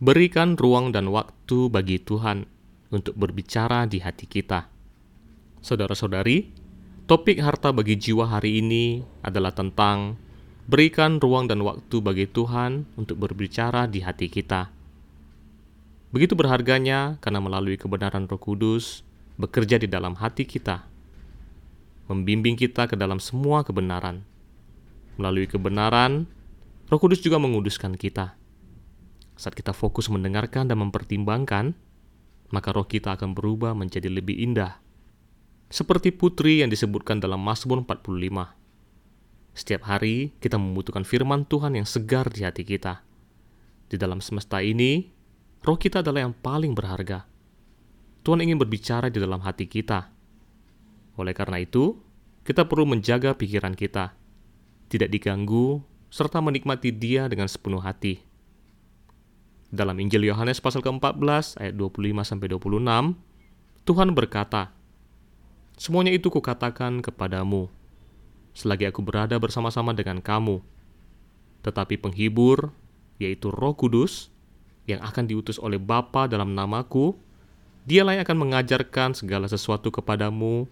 Berikan ruang dan waktu bagi Tuhan untuk berbicara di hati kita. Saudara-saudari, topik harta bagi jiwa hari ini adalah tentang berikan ruang dan waktu bagi Tuhan untuk berbicara di hati kita. Begitu berharganya karena melalui kebenaran Roh Kudus bekerja di dalam hati kita, membimbing kita ke dalam semua kebenaran. Melalui kebenaran, Roh Kudus juga menguduskan kita saat kita fokus mendengarkan dan mempertimbangkan, maka roh kita akan berubah menjadi lebih indah. Seperti putri yang disebutkan dalam Mazmur 45. Setiap hari kita membutuhkan firman Tuhan yang segar di hati kita. Di dalam semesta ini, roh kita adalah yang paling berharga. Tuhan ingin berbicara di dalam hati kita. Oleh karena itu, kita perlu menjaga pikiran kita, tidak diganggu, serta menikmati Dia dengan sepenuh hati. Dalam Injil Yohanes pasal ke-14 ayat 25 sampai 26, Tuhan berkata, "Semuanya itu kukatakan kepadamu selagi aku berada bersama-sama dengan kamu. Tetapi penghibur, yaitu Roh Kudus, yang akan diutus oleh Bapa dalam namaku, dialah yang akan mengajarkan segala sesuatu kepadamu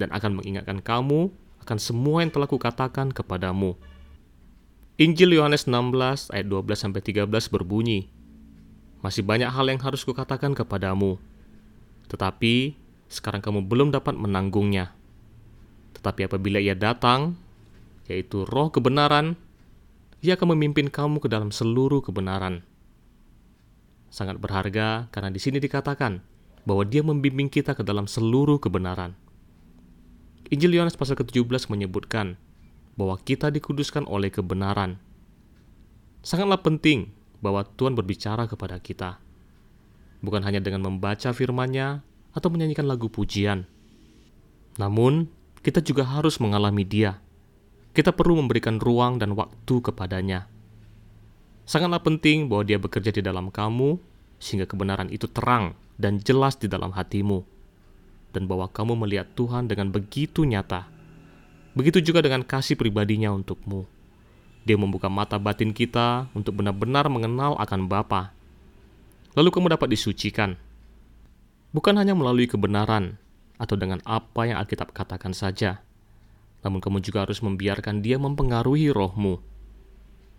dan akan mengingatkan kamu akan semua yang telah kukatakan kepadamu." Injil Yohanes 16 ayat 12 sampai 13 berbunyi, masih banyak hal yang harus kukatakan kepadamu, tetapi sekarang kamu belum dapat menanggungnya. Tetapi apabila ia datang, yaitu roh kebenaran, ia akan memimpin kamu ke dalam seluruh kebenaran. Sangat berharga karena di sini dikatakan bahwa dia membimbing kita ke dalam seluruh kebenaran. Injil Yohanes pasal ke-17 menyebutkan bahwa kita dikuduskan oleh kebenaran. Sangatlah penting bahwa Tuhan berbicara kepada kita. Bukan hanya dengan membaca firman-Nya atau menyanyikan lagu pujian. Namun, kita juga harus mengalami Dia. Kita perlu memberikan ruang dan waktu kepadanya. Sangatlah penting bahwa Dia bekerja di dalam kamu, sehingga kebenaran itu terang dan jelas di dalam hatimu, dan bahwa kamu melihat Tuhan dengan begitu nyata. Begitu juga dengan kasih pribadinya untukmu. Dia membuka mata batin kita untuk benar-benar mengenal akan Bapa. Lalu kamu dapat disucikan. Bukan hanya melalui kebenaran atau dengan apa yang Alkitab katakan saja, namun kamu juga harus membiarkan dia mempengaruhi rohmu.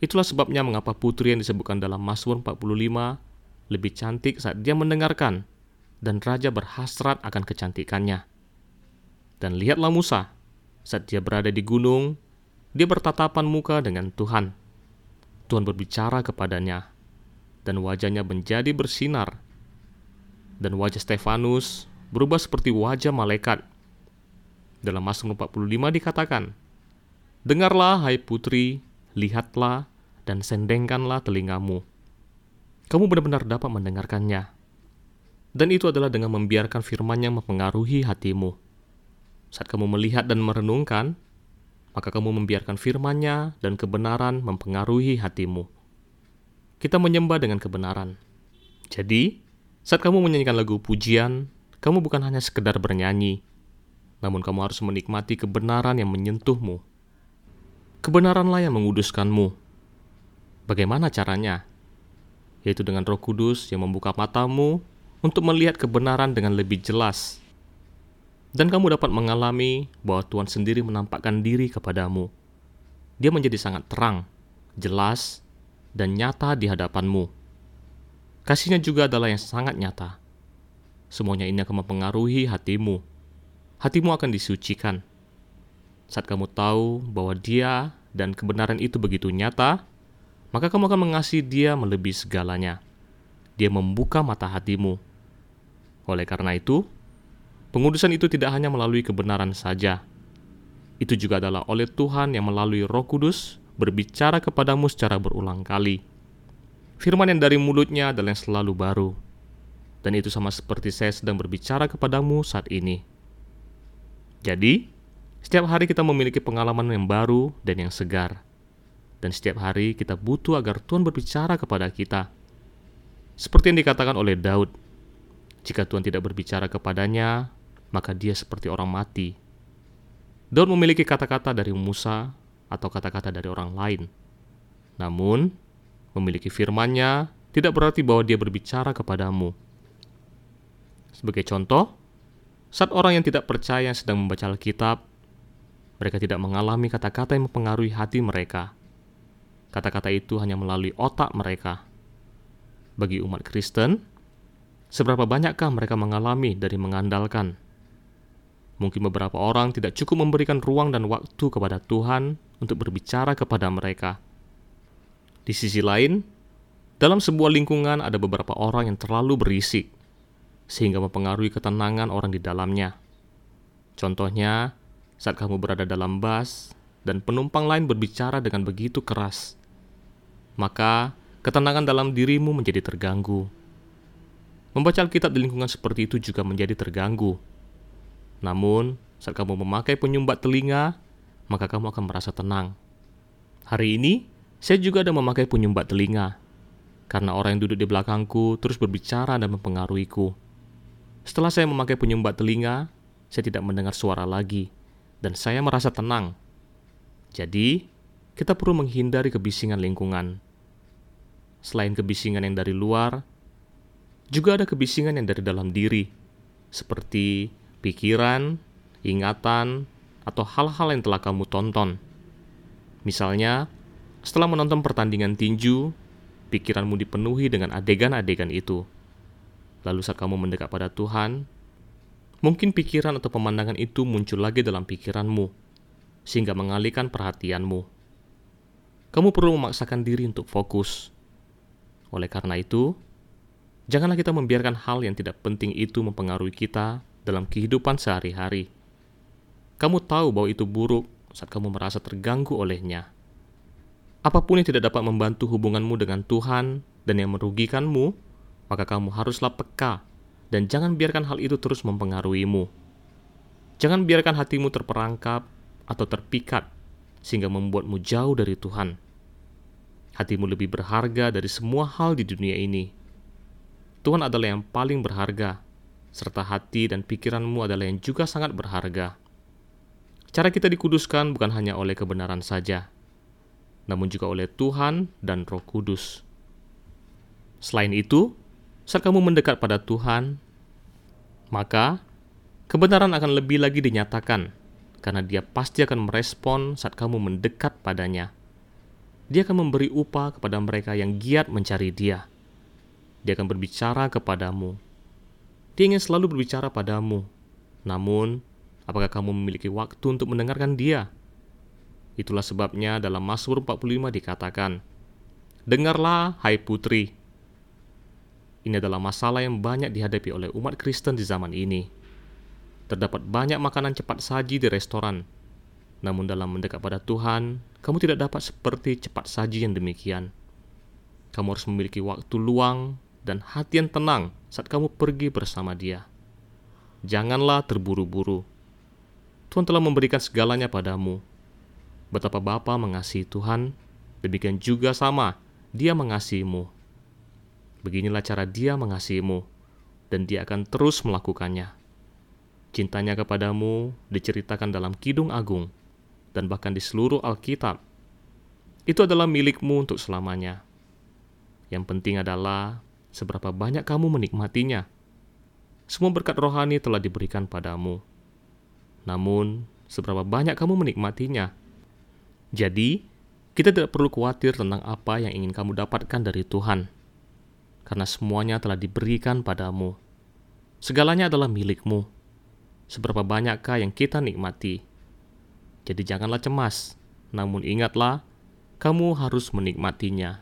Itulah sebabnya mengapa putri yang disebutkan dalam Mazmur 45 lebih cantik saat dia mendengarkan dan raja berhasrat akan kecantikannya. Dan lihatlah Musa, saat dia berada di gunung, dia bertatapan muka dengan Tuhan. Tuhan berbicara kepadanya, dan wajahnya menjadi bersinar. Dan wajah Stefanus berubah seperti wajah malaikat. Dalam Mazmur 45 dikatakan, Dengarlah, hai putri, lihatlah, dan sendengkanlah telingamu. Kamu benar-benar dapat mendengarkannya. Dan itu adalah dengan membiarkan firman-Nya mempengaruhi hatimu. Saat kamu melihat dan merenungkan, maka kamu membiarkan firman-Nya dan kebenaran mempengaruhi hatimu. Kita menyembah dengan kebenaran. Jadi, saat kamu menyanyikan lagu pujian, kamu bukan hanya sekedar bernyanyi, namun kamu harus menikmati kebenaran yang menyentuhmu. Kebenaranlah yang menguduskanmu. Bagaimana caranya? Yaitu dengan roh kudus yang membuka matamu untuk melihat kebenaran dengan lebih jelas dan kamu dapat mengalami bahwa Tuhan sendiri menampakkan diri kepadamu. Dia menjadi sangat terang, jelas, dan nyata di hadapanmu. Kasihnya juga adalah yang sangat nyata. Semuanya ini akan mempengaruhi hatimu. Hatimu akan disucikan. Saat kamu tahu bahwa dia dan kebenaran itu begitu nyata, maka kamu akan mengasihi dia melebihi segalanya. Dia membuka mata hatimu. Oleh karena itu, Pengudusan itu tidak hanya melalui kebenaran saja. Itu juga adalah oleh Tuhan yang melalui Roh Kudus berbicara kepadamu secara berulang kali. Firman yang dari mulutnya adalah yang selalu baru. Dan itu sama seperti saya sedang berbicara kepadamu saat ini. Jadi, setiap hari kita memiliki pengalaman yang baru dan yang segar. Dan setiap hari kita butuh agar Tuhan berbicara kepada kita. Seperti yang dikatakan oleh Daud, jika Tuhan tidak berbicara kepadanya, maka dia seperti orang mati. Daud memiliki kata-kata dari Musa atau kata-kata dari orang lain. Namun, memiliki firman-Nya tidak berarti bahwa dia berbicara kepadamu. Sebagai contoh, saat orang yang tidak percaya sedang membaca Alkitab, mereka tidak mengalami kata-kata yang mempengaruhi hati mereka. Kata-kata itu hanya melalui otak mereka. Bagi umat Kristen, seberapa banyakkah mereka mengalami dari mengandalkan? Mungkin beberapa orang tidak cukup memberikan ruang dan waktu kepada Tuhan untuk berbicara kepada mereka. Di sisi lain, dalam sebuah lingkungan ada beberapa orang yang terlalu berisik sehingga mempengaruhi ketenangan orang di dalamnya. Contohnya, saat kamu berada dalam bus dan penumpang lain berbicara dengan begitu keras, maka ketenangan dalam dirimu menjadi terganggu. Membaca Alkitab di lingkungan seperti itu juga menjadi terganggu. Namun, saat kamu memakai penyumbat telinga, maka kamu akan merasa tenang. Hari ini, saya juga ada memakai penyumbat telinga, karena orang yang duduk di belakangku terus berbicara dan mempengaruhiku. Setelah saya memakai penyumbat telinga, saya tidak mendengar suara lagi, dan saya merasa tenang. Jadi, kita perlu menghindari kebisingan lingkungan. Selain kebisingan yang dari luar, juga ada kebisingan yang dari dalam diri, seperti pikiran, ingatan, atau hal-hal yang telah kamu tonton. Misalnya, setelah menonton pertandingan tinju, pikiranmu dipenuhi dengan adegan-adegan itu Lalu saat kamu mendekat pada Tuhan, mungkin pikiran atau pemandangan itu muncul lagi dalam pikiranmu, sehingga mengalihkan perhatianmu. Kamu perlu memaksakan diri untuk fokus. Oleh karena itu, janganlah kita membiarkan hal yang tidak penting itu mempengaruhi kita dalam kehidupan sehari-hari. Kamu tahu bahwa itu buruk saat kamu merasa terganggu olehnya. Apa pun yang tidak dapat membantu hubunganmu dengan Tuhan dan yang merugikanmu, maka kamu haruslah peka dan jangan biarkan hal itu terus mempengaruhimu. Jangan biarkan hatimu terperangkap atau terpikat sehingga membuatmu jauh dari Tuhan. Hatimu lebih berharga dari semua hal di dunia ini. Tuhan adalah yang paling berharga, serta hati dan pikiranmu adalah yang juga sangat berharga. Cara kita dikuduskan bukan hanya oleh kebenaran saja, namun juga oleh Tuhan dan Roh Kudus. Selain itu, saat kamu mendekat pada Tuhan, maka kebenaran akan lebih lagi dinyatakan karena dia pasti akan merespon saat kamu mendekat padanya. Dia akan memberi upah kepada mereka yang giat mencari dia. Dia akan berbicara kepadamu. Dia ingin selalu berbicara padamu. Namun, apakah kamu memiliki waktu untuk mendengarkan dia? Itulah sebabnya dalam Mazmur 45 dikatakan, Dengarlah, hai putri, ini adalah masalah yang banyak dihadapi oleh umat Kristen di zaman ini. Terdapat banyak makanan cepat saji di restoran, namun dalam mendekat pada Tuhan, kamu tidak dapat seperti cepat saji yang demikian. Kamu harus memiliki waktu luang dan hati yang tenang saat kamu pergi bersama Dia. Janganlah terburu-buru. Tuhan telah memberikan segalanya padamu. Betapa Bapa mengasihi Tuhan, demikian juga sama Dia mengasihimu. Beginilah cara dia mengasihimu, dan dia akan terus melakukannya. Cintanya kepadamu diceritakan dalam Kidung Agung, dan bahkan di seluruh Alkitab. Itu adalah milikmu untuk selamanya. Yang penting adalah seberapa banyak kamu menikmatinya. Semua berkat rohani telah diberikan padamu. Namun, seberapa banyak kamu menikmatinya. Jadi, kita tidak perlu khawatir tentang apa yang ingin kamu dapatkan dari Tuhan karena semuanya telah diberikan padamu. Segalanya adalah milikmu. Seberapa banyakkah yang kita nikmati? Jadi janganlah cemas, namun ingatlah, kamu harus menikmatinya.